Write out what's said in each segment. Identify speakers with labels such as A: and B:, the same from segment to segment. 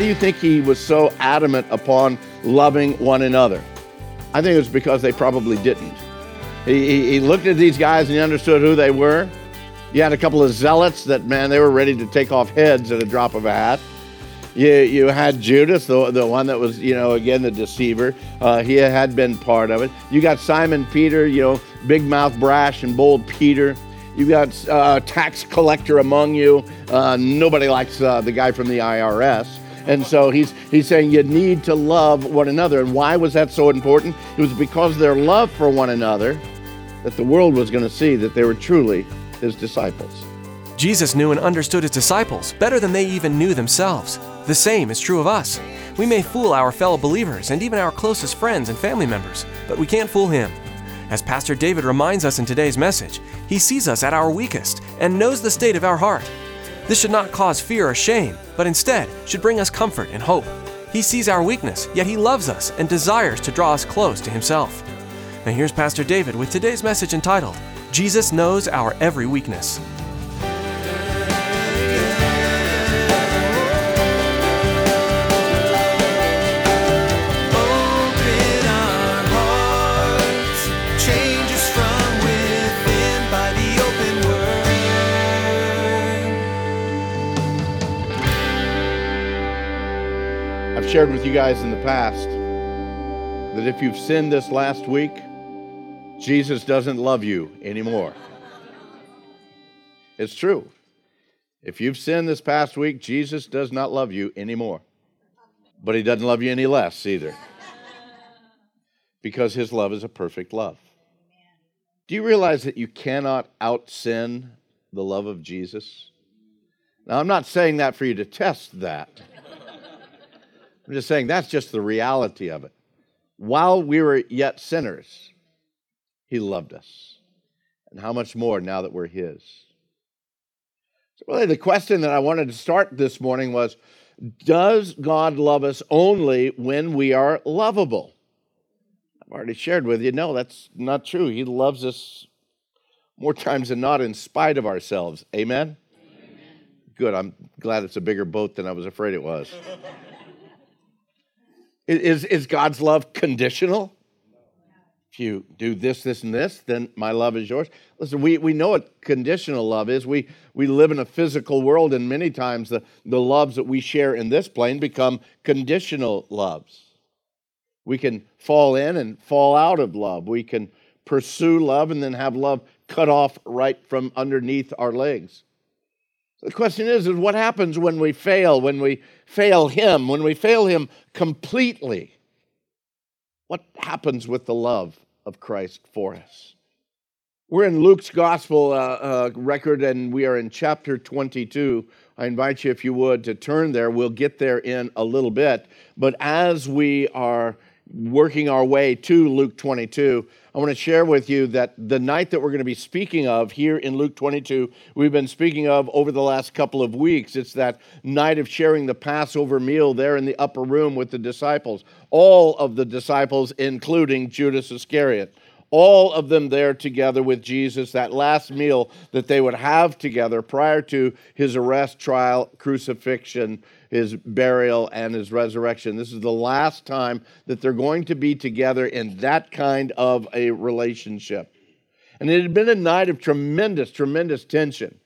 A: do you think he was so adamant upon loving one another? I think it was because they probably didn't. He, he, he looked at these guys and he understood who they were. You had a couple of zealots that, man, they were ready to take off heads at a drop of a hat. You, you had Judas, the, the one that was, you know, again, the deceiver. Uh, he had been part of it. You got Simon Peter, you know, big mouth, brash, and bold Peter. You got uh, tax collector among you. Uh, nobody likes uh, the guy from the IRS. And so he's, he's saying you need to love one another. And why was that so important? It was because their love for one another that the world was going to see that they were truly his disciples.
B: Jesus knew and understood his disciples better than they even knew themselves. The same is true of us. We may fool our fellow believers and even our closest friends and family members, but we can't fool him. As Pastor David reminds us in today's message, he sees us at our weakest and knows the state of our heart. This should not cause fear or shame, but instead should bring us comfort and hope. He sees our weakness, yet he loves us and desires to draw us close to himself. Now here's Pastor David with today's message entitled, Jesus Knows Our Every Weakness.
A: Shared with you guys in the past that if you've sinned this last week, Jesus doesn't love you anymore. It's true. If you've sinned this past week, Jesus does not love you anymore. But he doesn't love you any less either. Because his love is a perfect love. Do you realize that you cannot out sin the love of Jesus? Now, I'm not saying that for you to test that. I'm just saying that's just the reality of it. While we were yet sinners, he loved us. And how much more now that we're his? So, really, the question that I wanted to start this morning was Does God love us only when we are lovable? I've already shared with you, no, that's not true. He loves us more times than not in spite of ourselves. Amen? Good. I'm glad it's a bigger boat than I was afraid it was. is, is God's love conditional? if you do this, this, and this, then my love is yours. Listen, we, we know what conditional love is. We, we live in a physical world, and many times the, the loves that we share in this plane become conditional loves. We can fall in and fall out of love. We can pursue love and then have love cut off right from underneath our legs. The question is, is what happens when we fail, when we fail Him, when we fail Him completely? what happens with the love of Christ for us. We're in Luke's gospel uh, uh, record, and we are in chapter 22. I invite you, if you would, to turn there. We'll get there in a little bit. But as we are working our way to Luke 22, I want to share with you that the night that we're going to be speaking of here in Luke 22, we've been speaking of over the last couple of weeks. It's that night of sharing the Passover meal there in the upper room with the disciples. All of the disciples, including Judas Iscariot all of them there together with Jesus, that last meal that they would have together prior to his arrest, trial, crucifixion, his burial, and his resurrection. This is the last time that they're going to be together in that kind of a relationship. And it had been a night of tremendous, tremendous tension.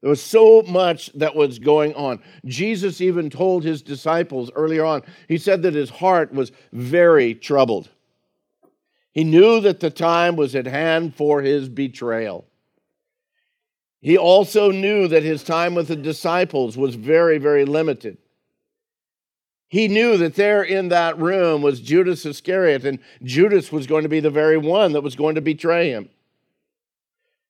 A: There was so much that was going on. Jesus even told his disciples earlier on, he said that his heart was very troubled. He knew that the time was at hand for his betrayal. He also knew that his time with the disciples was very, very limited. He knew that there in that room was Judas Iscariot, and Judas was going to be the very one that was going to betray him.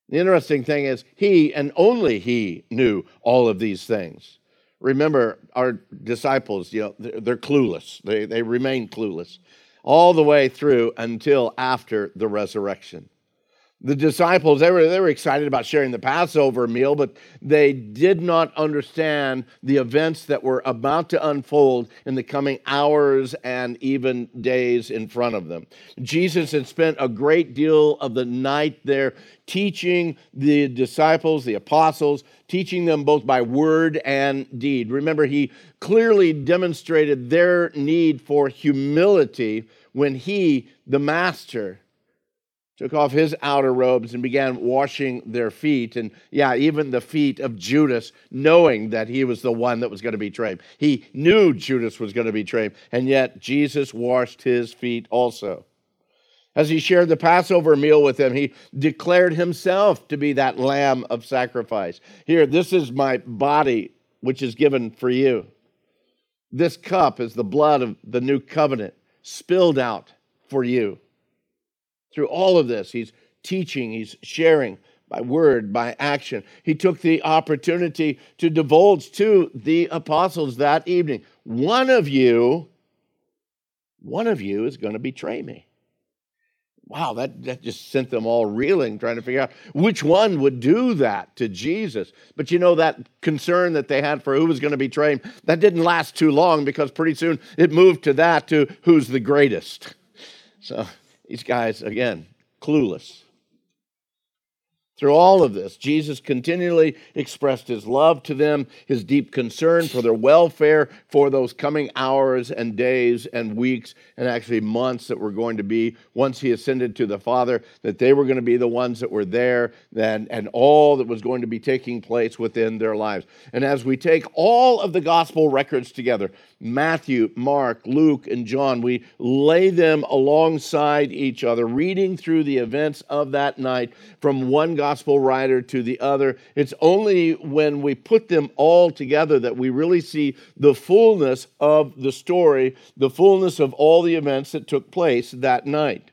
A: The interesting thing is, he and only he knew all of these things. Remember, our disciples, you know, they're, clueless. They, they remain clueless all the way through until after the resurrection the disciples they were, they were excited about sharing the passover meal but they did not understand the events that were about to unfold in the coming hours and even days in front of them. Jesus had spent a great deal of the night there teaching the disciples the apostles teaching them both by word and deed. Remember he clearly demonstrated their need for humility when he the master took off his outer robes and began washing their feet. And yeah, even the feet of Judas, knowing that he was the one that was going to betray him. He knew Judas was going to betray him, and yet Jesus washed his feet also. As he shared the Passover meal with them, he declared himself to be that lamb of sacrifice. Here, this is my body, which is given for you. This cup is the blood of the new covenant spilled out for you. Through all of this, he's teaching, he's sharing by word, by action. He took the opportunity to divulge to the apostles that evening one of you, one of you is going to betray me. Wow, that, that just sent them all reeling, trying to figure out which one would do that to Jesus. But you know, that concern that they had for who was going to betray him, that didn't last too long because pretty soon it moved to that to who's the greatest. So these guys, again, clueless. Through all of this, Jesus continually expressed his love to them, his deep concern for their welfare for those coming hours and days and weeks and actually months that were going to be once he ascended to the Father, that they were going to be the ones that were there and, and all that was going to be taking place within their lives. And as we take all of the gospel records together, Matthew, Mark, Luke, and John, we lay them alongside each other, reading through the events of that night from one gospel writer to the other. It's only when we put them all together that we really see the fullness of the story, the fullness of all the events that took place that night.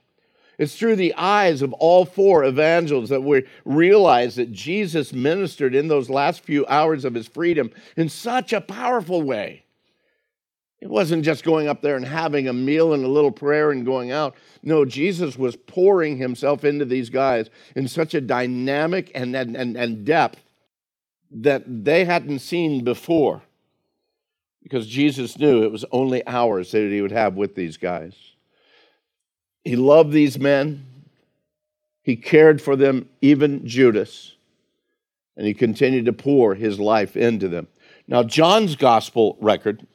A: It's through the eyes of all four evangelists that we realize that Jesus ministered in those last few hours of his freedom in such a powerful way. It wasn't just going up there and having a meal and a little prayer and going out. No, Jesus was pouring himself into these guys in such a dynamic and, and, and, and depth that they hadn't seen before because Jesus knew it was only hours that he would have with these guys. He loved these men, he cared for them, even Judas, and he continued to pour his life into them. Now, John's gospel record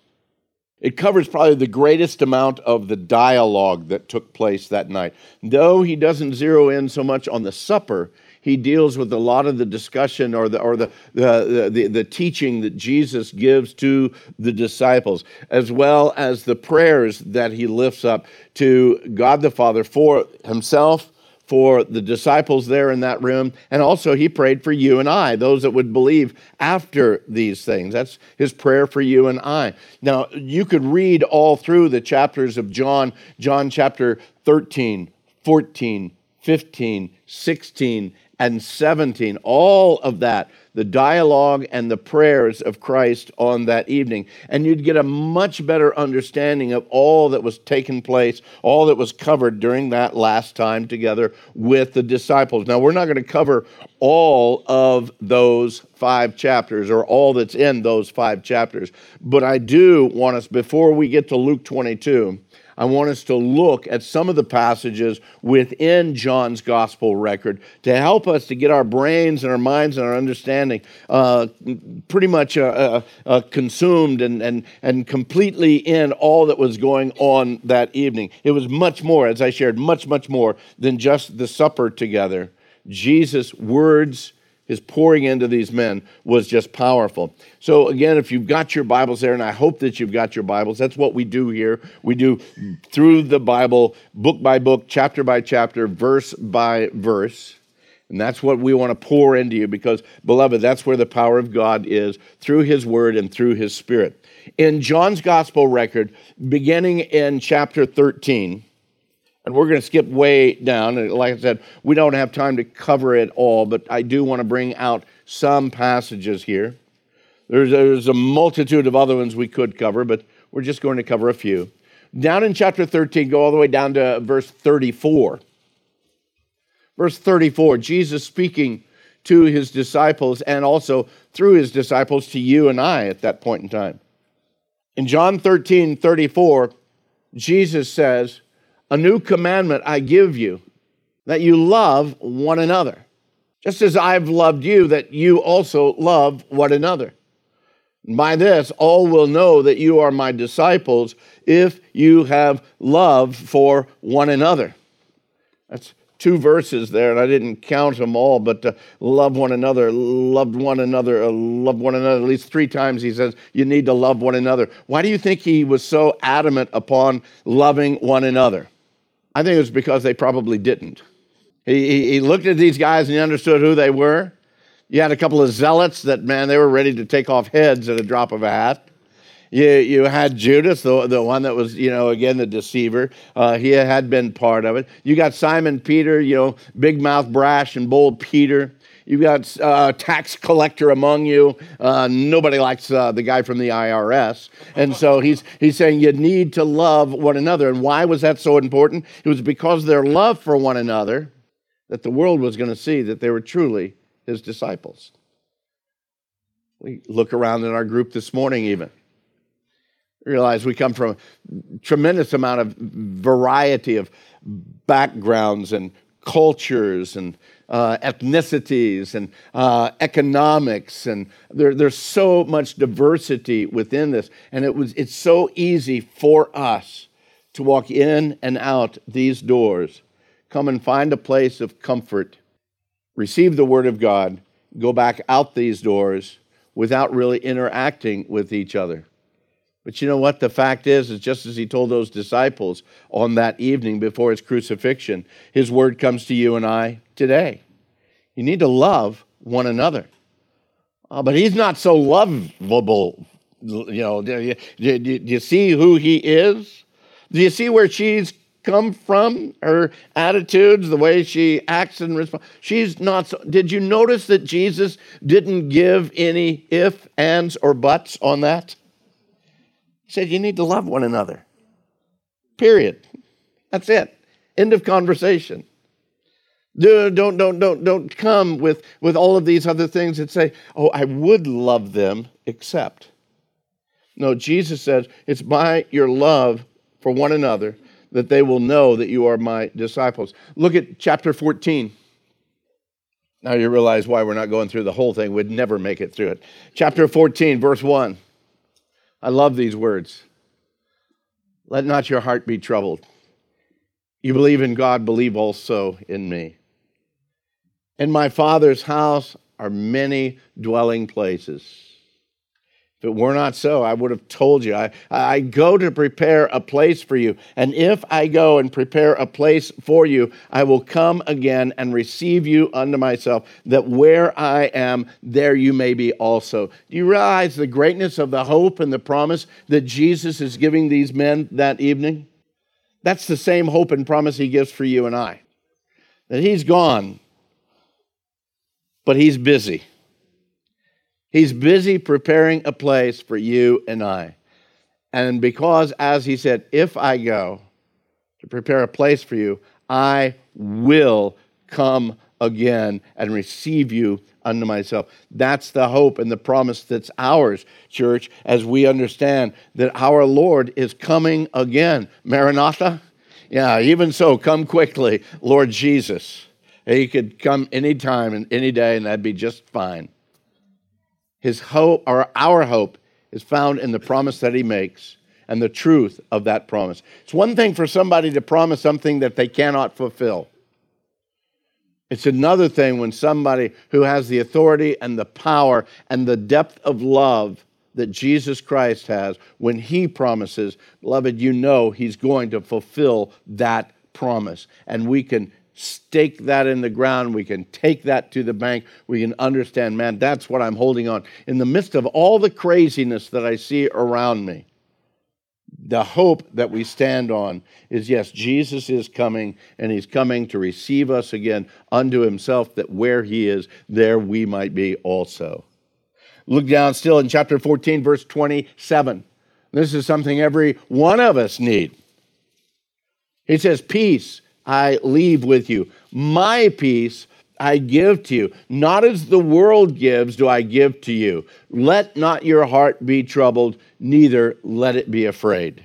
A: it covers probably the greatest amount of the dialogue that took place that night. Though he doesn't zero in so much on the supper, he deals with a lot of the discussion or the or the the, the, the teaching that Jesus gives to the disciples, as well as the prayers that he lifts up to God the Father for himself for the disciples there in that room. And also, he prayed for you and I, those that would believe after these things. That's his prayer for you and I. Now, you could read all through the chapters of John, John chapter 13, 14, 15, 16, and 17. All of that, the dialogue and the prayers of Christ on that evening. And you'd get a much better understanding of all that was taking place, all that was covered during that last time together with the disciples. Now, we're not going to cover all of those five chapters or all that's in those five chapters, but I do want us, before we get to Luke 22, I want us to look at some of the passages within John's gospel record to help us to get our brains and our minds and our understanding uh, pretty much uh, uh, uh, consumed and, and, and completely in all that was going on that evening. It was much more, as I shared, much, much more than just the supper together. Jesus' words his pouring into these men was just powerful. So, again, if you've got your Bibles there, and I hope that you've got your Bibles, that's what we do here. We do through the Bible, book by book, chapter by chapter, verse by verse. And that's what we want to pour into you because, beloved, that's where the power of God is through His Word and through His Spirit. In John's Gospel record, beginning in chapter 13, and we're going to skip way down. And like I said, we don't have time to cover it all, but I do want to bring out some passages here. There's, there's a multitude of other ones we could cover, but we're just going to cover a few. Down in chapter 13, go all the way down to verse 34. Verse 34, Jesus speaking to his disciples and also through his disciples to you and I at that point in time. In John 13, 34, Jesus says, A new commandment I give you, that you love one another, just as I've loved you, that you also love one another. By this, all will know that you are my disciples if you have love for one another. That's two verses there, and I didn't count them all, but uh, love one another, loved one another, uh, love one another. At least three times he says you need to love one another. Why do you think he was so adamant upon loving one another? I think it was because they probably didn't. He, he, looked at these guys and he understood who they were. You had a couple of zealots that, man, they were ready to take off heads at a drop of a hat. You, you had Judas, the, the one that was, you know, again, the deceiver. Uh, he had been part of it. You got Simon Peter, you know, big mouth, brash, and bold Peter. You've got a uh, tax collector among you. Uh, nobody likes uh, the guy from the IRS. And so he's, he's saying you need to love one another. And why was that so important? It was because their love for one another that the world was going to see that they were truly his disciples. We look around in our group this morning, even realize we come from a tremendous amount of variety of backgrounds and cultures and uh, ethnicities and uh, economics and there, there's so much diversity within this. And it was it's so easy for us to walk in and out these doors come and find a place of comfort receive the word of god go back out these doors without really interacting with each other but you know what? The fact is, is just as he told those disciples on that evening before his crucifixion, his word comes to you and I today. You need to love one another. Uh, but he's not so lovable. You know, do you, do, you see who he is? Do you see where she's come from? Her attitudes, the way she acts and responds. She's not so. Did you notice that Jesus didn't give any if, ands, or buts on that? He said, You need to love one another. Period. That's it. End of conversation. Don't, don't, don't, don't come with, with all of these other things that say, Oh, I would love them, except. No, Jesus says, It's by your love for one another that they will know that you are my disciples. Look at chapter 14. Now you realize why we're not going through the whole thing. We'd never make it through it. Chapter 14, verse 1. I love these words. Let not your heart be troubled. You believe in God, believe also in me. In my Father's house are many dwelling places. If it were not so, I would have told you. I, I go to prepare a place for you. And if I go and prepare a place for you, I will come again and receive you unto myself, that where I am, there you may be also. Do you realize the greatness of the hope and the promise that Jesus is giving these men that evening? That's the same hope and promise he gives for you and I. That he's gone, but he's busy. He's busy preparing a place for you and I. And because, as he said, if I go to prepare a place for you, I will come again and receive you unto myself. That's the hope and the promise that's ours, church, as we understand that our Lord is coming again. Maranatha? Yeah, even so, come quickly, Lord Jesus. He could come anytime and any day, and that'd be just fine. His hope, or our hope, is found in the promise that he makes and the truth of that promise. It's one thing for somebody to promise something that they cannot fulfill. It's another thing when somebody who has the authority and the power and the depth of love that Jesus Christ has, when he promises, beloved, you know he's going to fulfill that promise. And we can stake that in the ground. We can take that to the bank. We can understand, man, that's what I'm holding on. In the midst of all the craziness that I see around me, the hope that we stand on is yes, Jesus is coming, and he's coming to receive us again unto himself, that where he is, there we might be also. Look down still in chapter 14, verse 27. This is something every one of us need. He says, Peace I leave with you. My peace I give to you. Not as the world gives, do I give to you. Let not your heart be troubled, neither let it be afraid.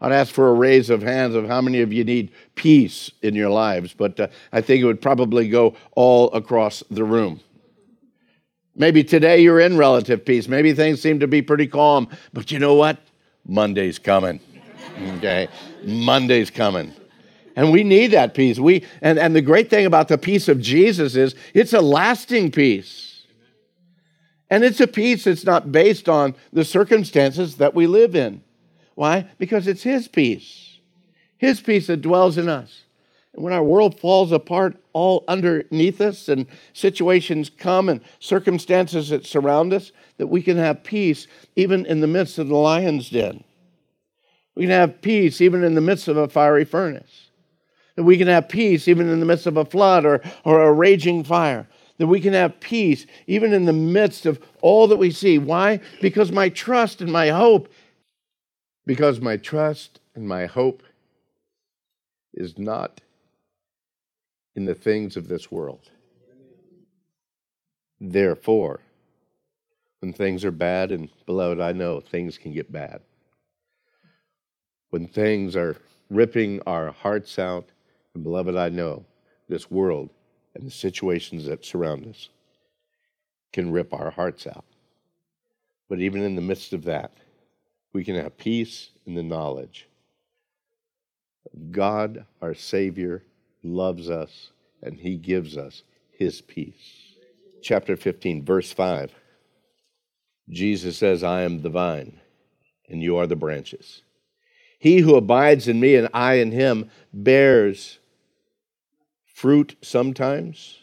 A: I'd ask for a raise of hands of how many of you need peace in your lives, but uh, I think it would probably go all across the room. Maybe today you're in relative peace. Maybe things seem to be pretty calm, but you know what? Monday's coming. Okay? Monday's coming. And we need that peace. We and, and the great thing about the peace of Jesus is it's a lasting peace. And it's a peace that's not based on the circumstances that we live in. Why? Because it's his peace. His peace that dwells in us. And when our world falls apart all underneath us and situations come and circumstances that surround us, that we can have peace even in the midst of the lion's den. We can have peace even in the midst of a fiery furnace. That we can have peace even in the midst of a flood or, or a raging fire. That we can have peace even in the midst of all that we see. Why? Because my trust and my hope, because my trust and my hope is not in the things of this world. Therefore, when things are bad, and beloved, I know things can get bad. When things are ripping our hearts out, and beloved, I know this world and the situations that surround us can rip our hearts out. But even in the midst of that, we can have peace in the knowledge God, our Savior, loves us and he gives us his peace. Chapter 15, verse 5. Jesus says, I am the vine, and you are the branches. He who abides in me and I in him bears fruit sometimes,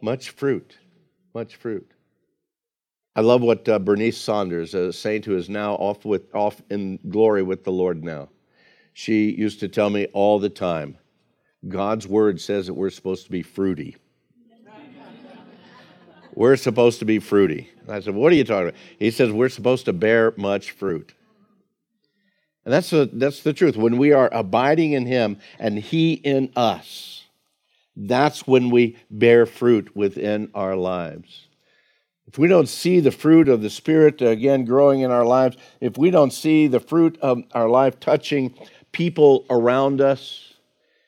A: much fruit, much fruit. I love what uh, Bernice Saunders, a saint who is now off, with, off in glory with the Lord now, she used to tell me all the time God's word says that we're supposed to be fruity. we're supposed to be fruity. I said, What are you talking about? He says, We're supposed to bear much fruit. And that's the, that's the truth. When we are abiding in Him and He in us, that's when we bear fruit within our lives. If we don't see the fruit of the Spirit again growing in our lives, if we don't see the fruit of our life touching people around us,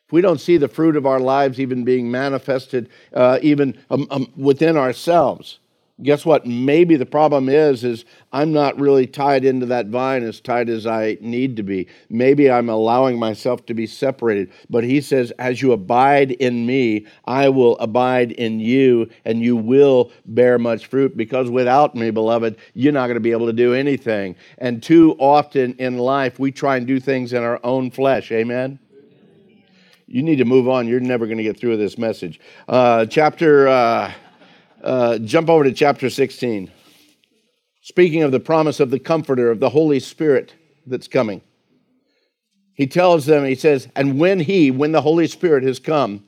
A: if we don't see the fruit of our lives even being manifested uh, even um, um, within ourselves, guess what? Maybe the problem is is I'm not really tied into that vine as tight as I need to be. Maybe I'm allowing myself to be separated. But he says, as you abide in me, I will abide in you, and you will bear much fruit. Because without me, beloved, you're not going to be able to do anything. And too often in life, we try and do things in our own flesh. Amen you need to move on. You're never going to get through this message. Uh, chapter, uh, uh, jump over to chapter 16. Speaking of the promise of the Comforter, of the Holy Spirit that's coming. He tells them, he says, and when he, when the Holy Spirit has come,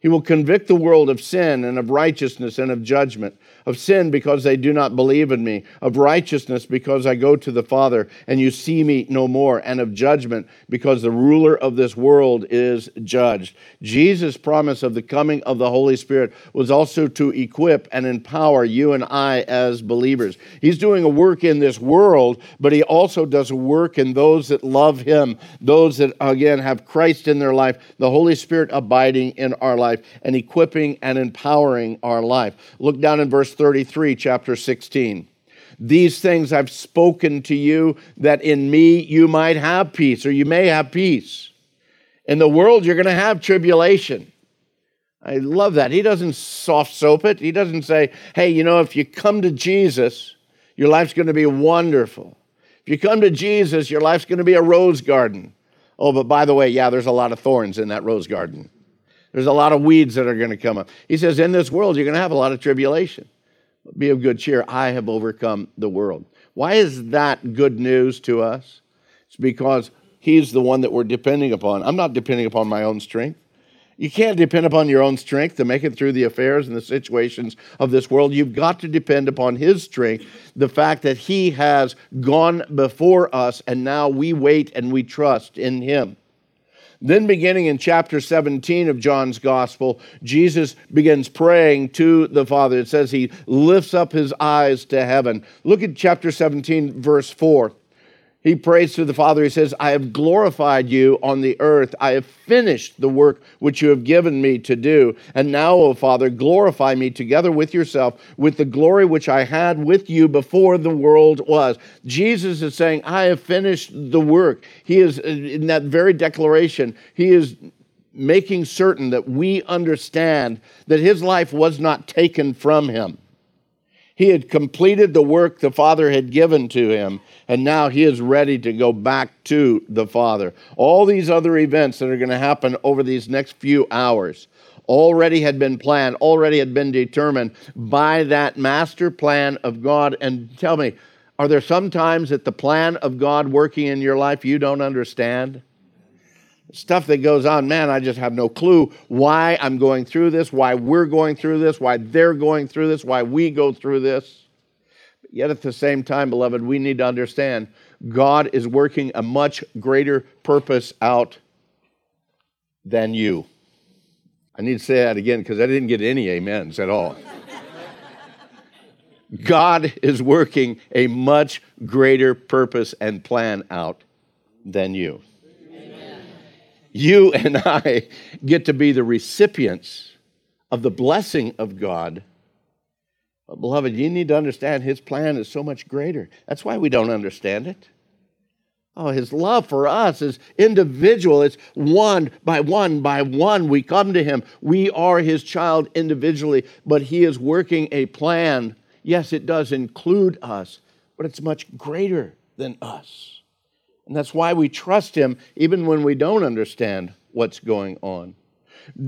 A: he will convict the world of sin and of righteousness and of judgment. Of sin because they do not believe in me, of righteousness because I go to the Father and you see me no more, and of judgment because the ruler of this world is judged. Jesus' promise of the coming of the Holy Spirit was also to equip and empower you and I as believers. He's doing a work in this world, but he also does a work in those that love him, those that, again, have Christ in their life, the Holy Spirit abiding in our life life and equipping and empowering our life. Look down in verse 33, chapter 16. These things I've spoken to you that in me you might have peace, or you may have peace. In the world, you're going to have tribulation. I love that. He doesn't soft soap it. He doesn't say, hey, you know, if you come to Jesus, your life's going to be wonderful. If you come to Jesus, your life's going to be a rose garden. Oh, but by the way, yeah, there's a lot of thorns in that rose garden. There's a lot of weeds that are going to come up. He says, In this world, you're going to have a lot of tribulation. Be of good cheer. I have overcome the world. Why is that good news to us? It's because He's the one that we're depending upon. I'm not depending upon my own strength. You can't depend upon your own strength to make it through the affairs and the situations of this world. You've got to depend upon His strength, the fact that He has gone before us, and now we wait and we trust in Him. Then, beginning in chapter 17 of John's Gospel, Jesus begins praying to the Father. It says he lifts up his eyes to heaven. Look at chapter 17, verse 4 he prays to the Father. He says, I have glorified you on the earth. I have finished the work which you have given me to do. And now, O Father, glorify me together with yourself with the glory which I had with you before the world was. Jesus is saying, I have finished the work. He is, in that very declaration, he is making certain that we understand that his life was not taken from him. He had completed the work the Father had given to him, and now he is ready to go back to the Father. All these other events that are going to happen over these next few hours already had been planned, already had been determined by that master plan of God. And tell me, are there some times that the plan of God working in your life you don't understand? Stuff that goes on, man, I just have no clue why I'm going through this, why we're going through this, why they're going through this, why we go through this. But yet at the same time, beloved, we need to understand God is working a much greater purpose out than you. I need to say that again because I didn't get any amens at all. God is working a much greater purpose and plan out than you you and I get to be the recipients of the blessing of God. But beloved, you need to understand his plan is so much greater. That's why we don't understand it. Oh, his love for us is individual. It's one by one by one. We come to him. We are his child individually, but he is working a plan. Yes, it does include us, but it's much greater than us. And that's why we trust him even when we don't understand what's going on.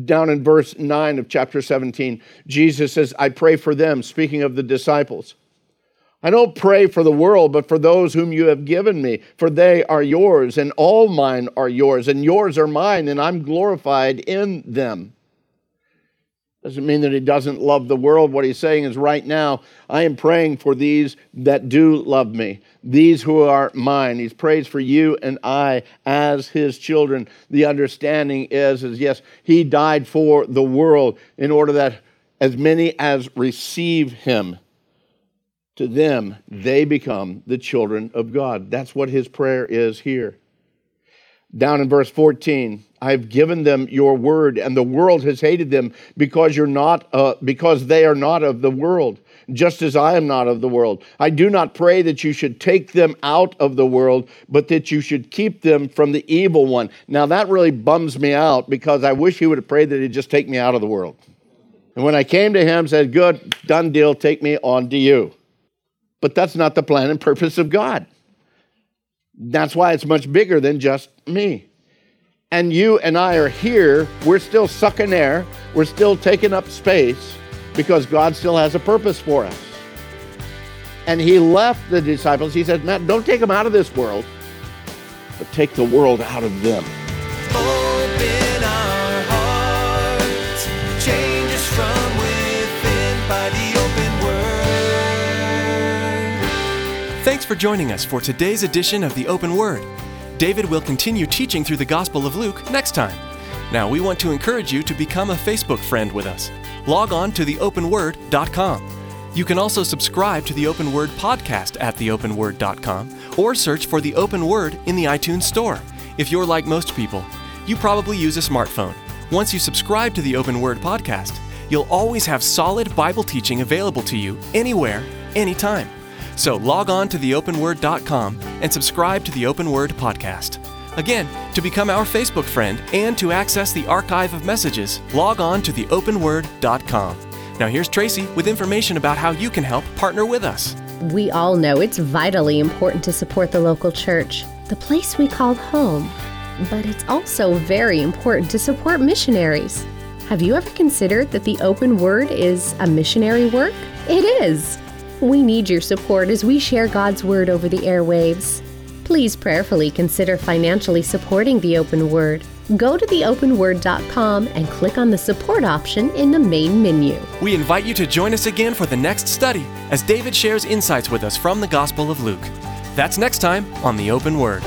A: Down in verse 9 of chapter 17, Jesus says, I pray for them, speaking of the disciples. I don't pray for the world, but for those whom you have given me, for they are yours, and all mine are yours, and yours are mine, and I'm glorified in them. Doesn't mean that he doesn't love the world. What he's saying is, right now, I am praying for these that do love me, these who are mine. He's prays for you and I as his children. The understanding is, is yes, he died for the world in order that as many as receive him, to them they become the children of God. That's what his prayer is here. Down in verse 14, I've given them your word, and the world has hated them because you're not, uh, because they are not of the world, just as I am not of the world. I do not pray that you should take them out of the world, but that you should keep them from the evil one. Now that really bums me out because I wish he would have prayed that he'd just take me out of the world. And when I came to him, said, "Good, done deal, take me on to you." But that's not the plan and purpose of God. That's why it's much bigger than just me. And you and I are here. We're still sucking air. We're still taking up space because God still has a purpose for us. And he left the disciples. He said, Matt, don't take them out of this world, but take the world out of them.
C: Open our hearts, change us from within by the open word.
B: Thanks for joining us for today's edition of the Open Word. David will continue teaching through the Gospel of Luke next time. Now, we want to encourage you to become a Facebook friend with us. Log on to theopenword.com. You can also subscribe to the Open Word podcast at theopenword.com or search for the Open Word in the iTunes Store. If you're like most people, you probably use a smartphone. Once you subscribe to the Open Word podcast, you'll always have solid Bible teaching available to you anywhere, anytime. So log on to theopenword.com and subscribe to the Open Word podcast. Again, to become our Facebook friend and to access the archive of messages, log on to theopenword.com. Now here's Tracy with information about how you can help partner with us.
D: We all know it's vitally important to support the local church, the place we call home. But it's also very important to support missionaries. Have you ever considered that the open word is a missionary work? It is. We need your support as we share God's word over the airwaves. Please prayerfully consider financially supporting the open word. Go to theopenword.com and click on the support option in the main menu.
C: We invite you to join us again for the next study as David shares insights with us from the Gospel of Luke. That's next time on The Open Word.